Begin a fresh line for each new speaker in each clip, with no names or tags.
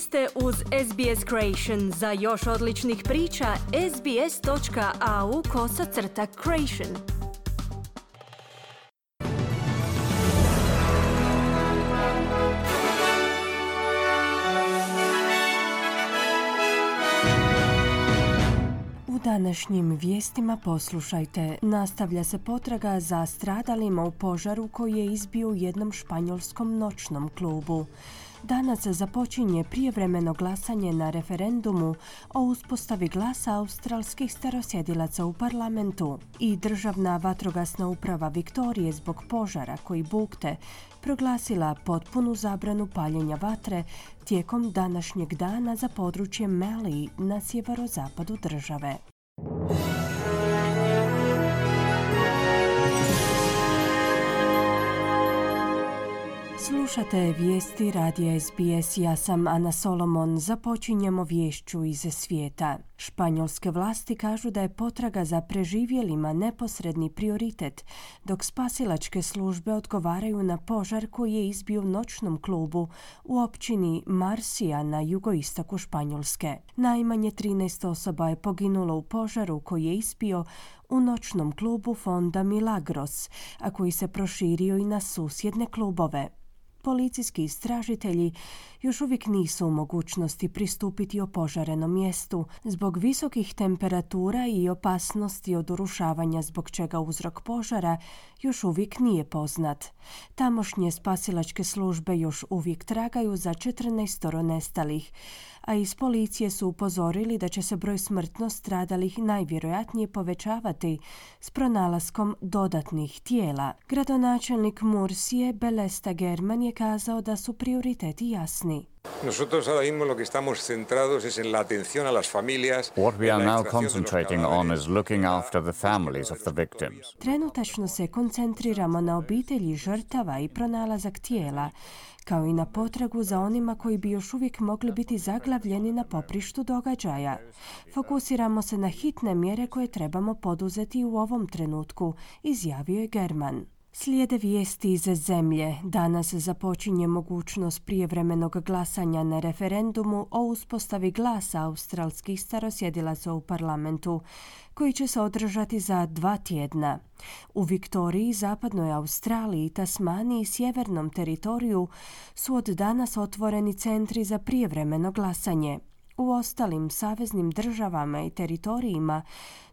Ste uz SBS Creation. Za još odličnih priča, sbs.au kosacrta creation.
U današnjim vijestima poslušajte. Nastavlja se potraga za stradalima u požaru koji je izbio u jednom španjolskom noćnom klubu. Danas započinje prijevremeno glasanje na referendumu o uspostavi glasa australskih starosjedilaca u parlamentu i državna vatrogasna uprava Viktorije zbog požara koji bukte proglasila potpunu zabranu paljenja vatre tijekom današnjeg dana za područje Meli na sjeverozapadu države. Slušate vijesti radija SBS, ja sam Ana Solomon. Započinjemo vješću iz svijeta. Španjolske vlasti kažu da je potraga za preživjelima neposredni prioritet, dok spasilačke službe odgovaraju na požar koji je izbio u noćnom klubu u općini Marsija na jugoistoku Španjolske. Najmanje 13 osoba je poginulo u požaru koji je ispio u noćnom klubu fonda Milagros, a koji se proširio i na susjedne klubove policijski istražitelji još uvijek nisu u mogućnosti pristupiti opožarenom mjestu zbog visokih temperatura i opasnosti od urušavanja zbog čega uzrok požara još uvijek nije poznat. Tamošnje spasilačke službe još uvijek tragaju za 14 nestalih, a iz policije su upozorili da će se broj smrtno stradalih najvjerojatnije povećavati s pronalaskom dodatnih tijela. Gradonačelnik Mursije Belesta German je kazao da su prioriteti jasni.
Nosotros ahora mismo lo que estamos centrados es en la atención a las familias.
What we are now concentrating on is looking after the families of the victims.
Trenutačno se koncentriramo na obitelji žrtava i pronalazak tijela, kao i na potragu za onima koji bi još uvijek mogli biti zaglavljeni na poprištu događaja. Fokusiramo se na hitne mjere koje trebamo poduzeti u ovom trenutku, izjavio je German. Slijede vijesti iz zemlje. Danas započinje mogućnost prijevremenog glasanja na referendumu o uspostavi glasa australskih starosjedilaca u parlamentu, koji će se održati za dva tjedna. U Viktoriji, zapadnoj Australiji, Tasmaniji i sjevernom teritoriju su od danas otvoreni centri za prijevremeno glasanje. U ostalim saveznim državama i teritorijima,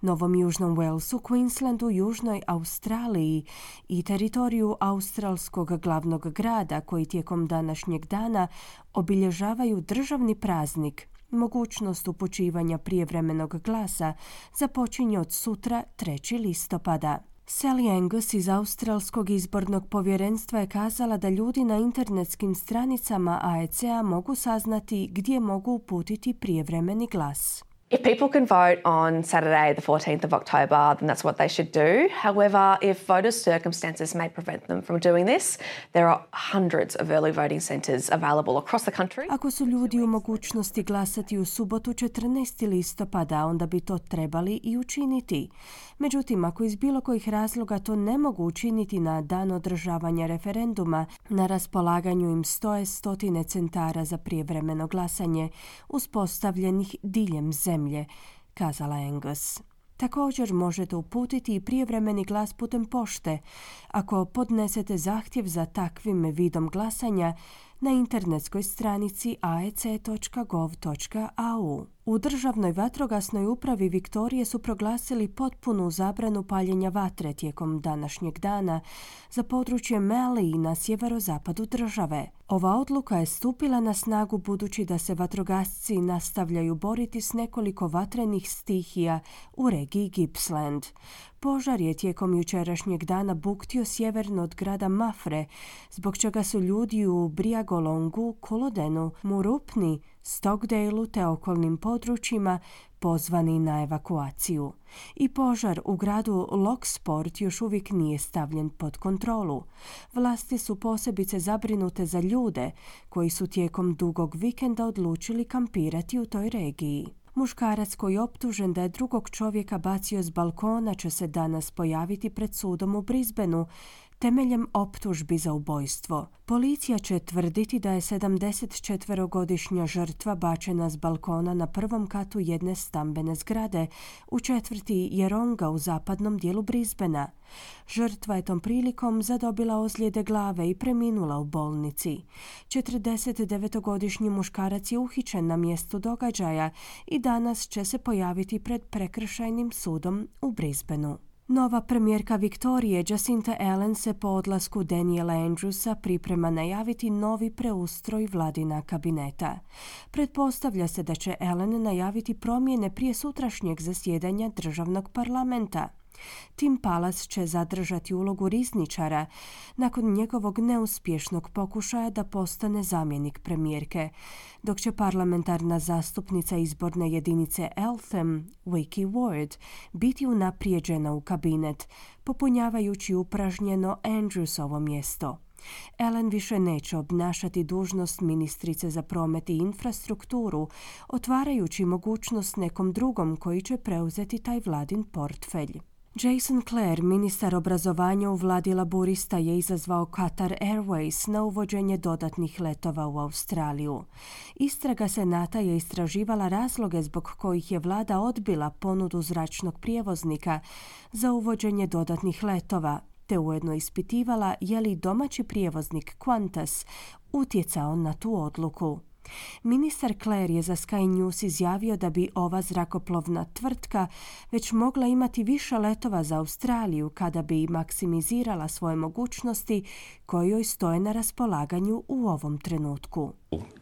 Novom Južnom Walesu, Queenslandu, Južnoj Australiji i teritoriju australskog glavnog grada koji tijekom današnjeg dana obilježavaju državni praznik Mogućnost upućivanja prijevremenog glasa započinje od sutra 3. listopada. Sally Angus iz Australskog izbornog povjerenstva je kazala da ljudi na internetskim stranicama AEC-a mogu saznati gdje mogu uputiti prijevremeni glas.
If people can vote on Saturday, the 14th of October, then that's what they should do. However, if voters' circumstances may prevent them from doing this, there are hundreds of early voting centres available across the country.
Ako su ljudi u mogućnosti glasati u subotu 14. listopada, onda bi to trebali i učiniti. Međutim, ako iz bilo kojih razloga to ne mogu učiniti na dan održavanja referenduma, na raspolaganju im stoje stotine centara za prijevremeno glasanje, uspostavljenih diljem zemlje zemlje, kazala Angus. Također možete uputiti i prijevremeni glas putem pošte ako podnesete zahtjev za takvim vidom glasanja na internetskoj stranici aec.gov.au. U državnoj vatrogasnoj upravi Viktorije su proglasili potpunu zabranu paljenja vatre tijekom današnjeg dana za područje Meli na sjeverozapadu države. Ova odluka je stupila na snagu budući da se vatrogasci nastavljaju boriti s nekoliko vatrenih stihija u regiji Gippsland. Požar je tijekom jučerašnjeg dana buktio sjeverno od grada Mafre, zbog čega su ljudi u Briagolongu, Kolodenu, Murupni, Stockdaleu te okolnim područjima pozvani na evakuaciju. I požar u gradu Locksport još uvijek nije stavljen pod kontrolu. Vlasti su posebice zabrinute za ljude koji su tijekom dugog vikenda odlučili kampirati u toj regiji. Muškarac koji je optužen da je drugog čovjeka bacio s balkona će se danas pojaviti pred sudom u Brisbaneu temeljem optužbi za ubojstvo. Policija će tvrditi da je 74-godišnja žrtva bačena s balkona na prvom katu jedne stambene zgrade u četvrti Jeronga u zapadnom dijelu Brisbena. Žrtva je tom prilikom zadobila ozljede glave i preminula u bolnici. 49-godišnji muškarac je uhićen na mjestu događaja i danas će se pojaviti pred prekršajnim sudom u Brisbaneu. Nova premijerka Viktorije Jacinta Allen se po odlasku Daniela Andrewsa priprema najaviti novi preustroj vladina kabineta. Pretpostavlja se da će Allen najaviti promjene prije sutrašnjeg zasjedanja državnog parlamenta. Tim Palas će zadržati ulogu rizničara nakon njegovog neuspješnog pokušaja da postane zamjenik premijerke, dok će parlamentarna zastupnica izborne jedinice Eltham, Wiki Ward, biti unaprijeđena u kabinet, popunjavajući upražnjeno Andrewsovo mjesto. Ellen više neće obnašati dužnost ministrice za promet i infrastrukturu, otvarajući mogućnost nekom drugom koji će preuzeti taj vladin portfelj. Jason Clare, ministar obrazovanja u vladi laburista, je izazvao Qatar Airways na uvođenje dodatnih letova u Australiju. Istraga Senata je istraživala razloge zbog kojih je vlada odbila ponudu zračnog prijevoznika za uvođenje dodatnih letova, te ujedno ispitivala je li domaći prijevoznik Qantas utjecao na tu odluku. Ministar Clare je za Sky News izjavio da bi ova zrakoplovna tvrtka već mogla imati više letova za Australiju kada bi maksimizirala svoje mogućnosti koje joj stoje na raspolaganju u ovom trenutku.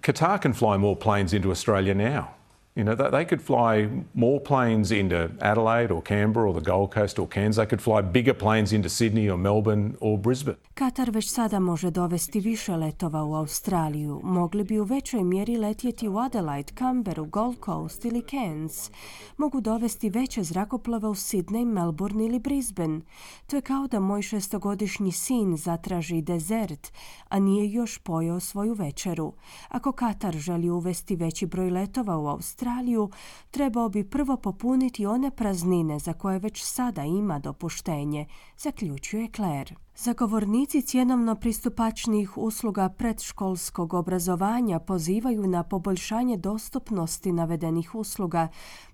Qatar can fly more planes into Australia now. You know, they could fly more planes into Adelaide or Canberra or the Gold Coast or Cairns. They could fly bigger planes into Sydney or Melbourne or Brisbane.
Katar već sada može dovesti više letova u Australiju. Mogli bi u većoj mjeri letjeti u Adelaide, Canberra, Gold Coast ili Cairns. Mogu dovesti veće zrakoplove u Sydney, Melbourne ili Brisbane. To je kao da moj šestogodišnji sin zatraži dezert, a nije još pojeo svoju večeru. Ako Katar želi uvesti veći broj letova u Australiju, trebao bi prvo popuniti one praznine za koje već sada ima dopuštenje, zaključuje Claire. Zagovornici cjenovno pristupačnih usluga predškolskog obrazovanja pozivaju na poboljšanje dostupnosti navedenih usluga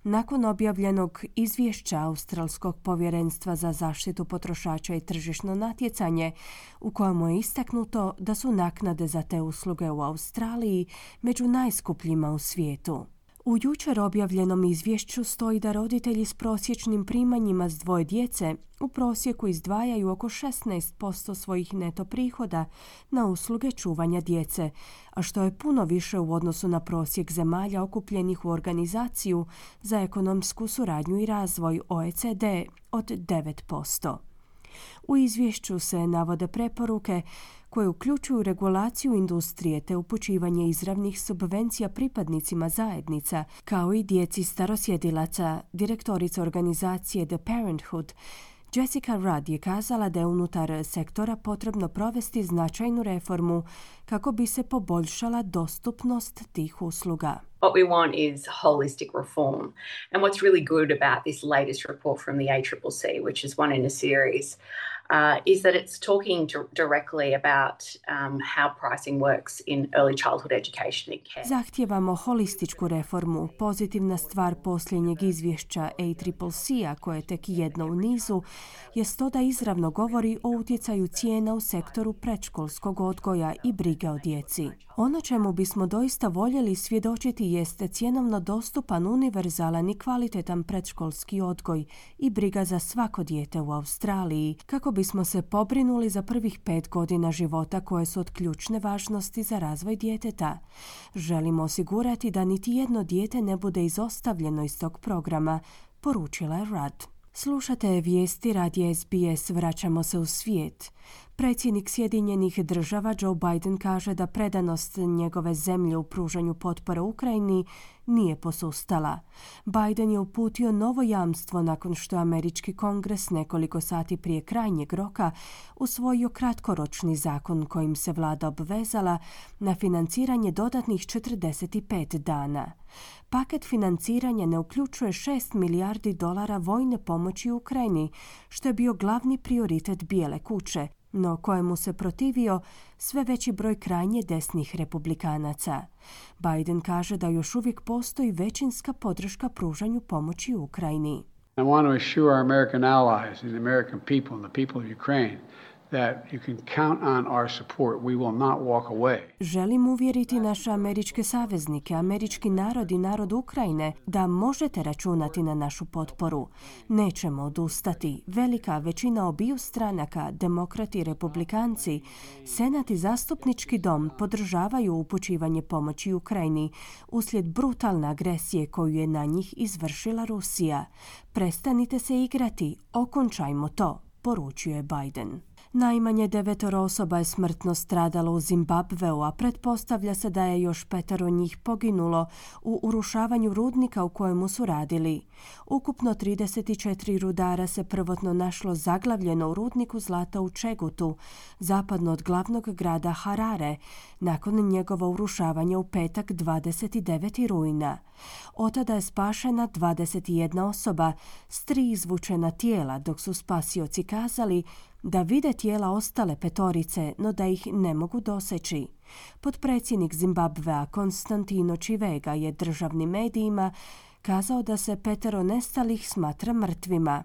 nakon objavljenog izvješća Australskog povjerenstva za zaštitu potrošača i tržišno natjecanje u kojemu je istaknuto da su naknade za te usluge u Australiji među najskupljima u svijetu. U jučer objavljenom izvješću stoji da roditelji s prosječnim primanjima s dvoje djece u prosjeku izdvajaju oko 16% svojih neto prihoda na usluge čuvanja djece, a što je puno više u odnosu na prosjek zemalja okupljenih u organizaciju za ekonomsku suradnju i razvoj OECD od 9%. U izvješću se navode preporuke koje uključuju regulaciju industrije te upućivanje izravnih subvencija pripadnicima zajednica, kao i djeci starosjedilaca, direktorica organizacije The Parenthood, Jessica Rudd je kazala da je unutar sektora potrebno provesti značajnu reformu kako bi se poboljšala dostupnost tih usluga.
What we want is holistic reform. And what's really good about this latest report from the ACCC, which is one in a series, uh, is that it's talking directly about um, how pricing works in early childhood education and care.
Zahtijevamo holističku reformu. Pozitivna stvar posljednjeg izvješća ACCC-a, koje je tek jedno u nizu, je to da izravno govori o utjecaju cijena u sektoru predškolskog odgoja i brige o djeci. Ono čemu bismo doista voljeli svjedočiti jeste cjenovno dostupan, univerzalan i kvalitetan predškolski odgoj i briga za svako dijete u Australiji, kako bismo se pobrinuli za prvih pet godina života koje su od ključne važnosti za razvoj djeteta. Želimo osigurati da niti jedno dijete ne bude izostavljeno iz tog programa, poručila je Rudd. Slušate vijesti radi SBS Vraćamo se u svijet. Predsjednik Sjedinjenih država Joe Biden kaže da predanost njegove zemlje u pružanju potpore Ukrajini nije posustala. Biden je uputio novo jamstvo nakon što je američki kongres nekoliko sati prije krajnjeg roka usvojio kratkoročni zakon kojim se vlada obvezala na financiranje dodatnih 45 dana. Paket financiranja ne uključuje 6 milijardi dolara vojne pomoći Ukrajini, što je bio glavni prioritet Bijele kuće, no kojemu se protivio sve veći broj krajnje desnih republikanaca. Biden kaže da još uvijek postoji većinska podrška pružanju pomoći Ukrajini.
I want to assure our American allies and the American people and the people of Ukraine that you can count on our support. We will not walk away.
Želim uvjeriti naše američke saveznike, američki narod i narod Ukrajine da možete računati na našu potporu. Nećemo odustati. Velika većina obiju stranaka, demokrati i republikanci, senat i zastupnički dom podržavaju upućivanje pomoći Ukrajini uslijed brutalne agresije koju je na njih izvršila Rusija. Prestanite se igrati, okončajmo to, poručuje Biden. Najmanje devetoro osoba je smrtno stradalo u Zimbabveu, a pretpostavlja se da je još petero njih poginulo u urušavanju rudnika u kojemu su radili. Ukupno 34 rudara se prvotno našlo zaglavljeno u rudniku zlata u Čegutu, zapadno od glavnog grada Harare, nakon njegova urušavanja u petak 29. rujna. Od tada je spašena 21 osoba s tri izvučena tijela, dok su spasioci kazali da vide tijela ostale petorice, no da ih ne mogu doseći. Podpredsjednik Zimbabvea Konstantino Čivega je državnim medijima kazao da se petero nestalih smatra mrtvima.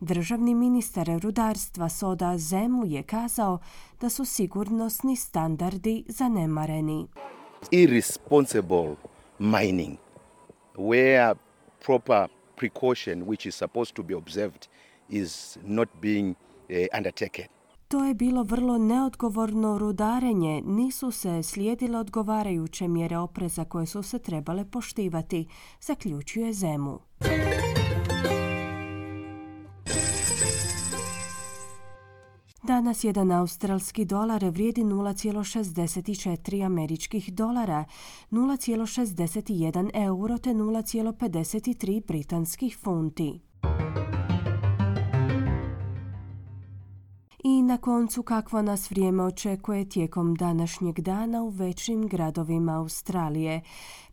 Državni ministar rudarstva Soda Zemu je kazao da su sigurnosni standardi zanemareni.
Irresponsible mining, where proper precaution which is supposed to be observed is not being undertaken.
To je bilo vrlo neodgovorno rudarenje, nisu se slijedile odgovarajuće mjere opreza koje su se trebale poštivati, zaključuje Zemu. Danas jedan australski dolar vrijedi 0,64 američkih dolara, 0,61 euro te 0,53 britanskih funti. I na koncu kakvo nas vrijeme očekuje tijekom današnjeg dana u većim gradovima Australije.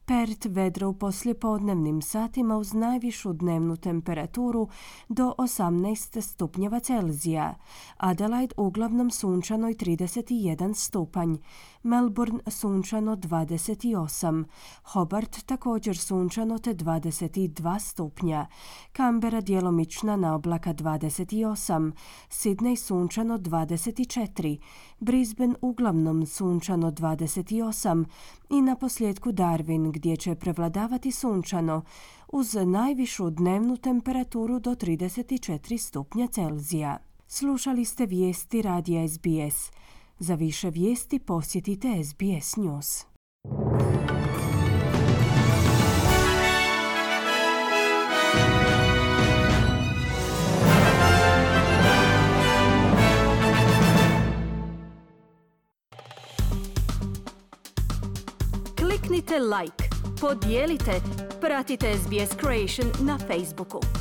Pert vedro u poslijepodnevnim satima uz najvišu dnevnu temperaturu do 18 stupnjeva Celzija. Adelaide uglavnom sunčano i 31 stupanj. Melbourne sunčano 28. Hobart također sunčano te 22 stupnja. Canberra djelomična na oblaka 28. Sydney sunčano 24. Brisbane uglavnom sunčano 28. I na posljedku Darwin gdje će prevladavati sunčano uz najvišu dnevnu temperaturu do 34 stupnja Celzija. Slušali ste vijesti radija SBS. Za više vijesti posjetite SBS News.
Kliknite like, podijelite, pratite SBS Creation na Facebooku.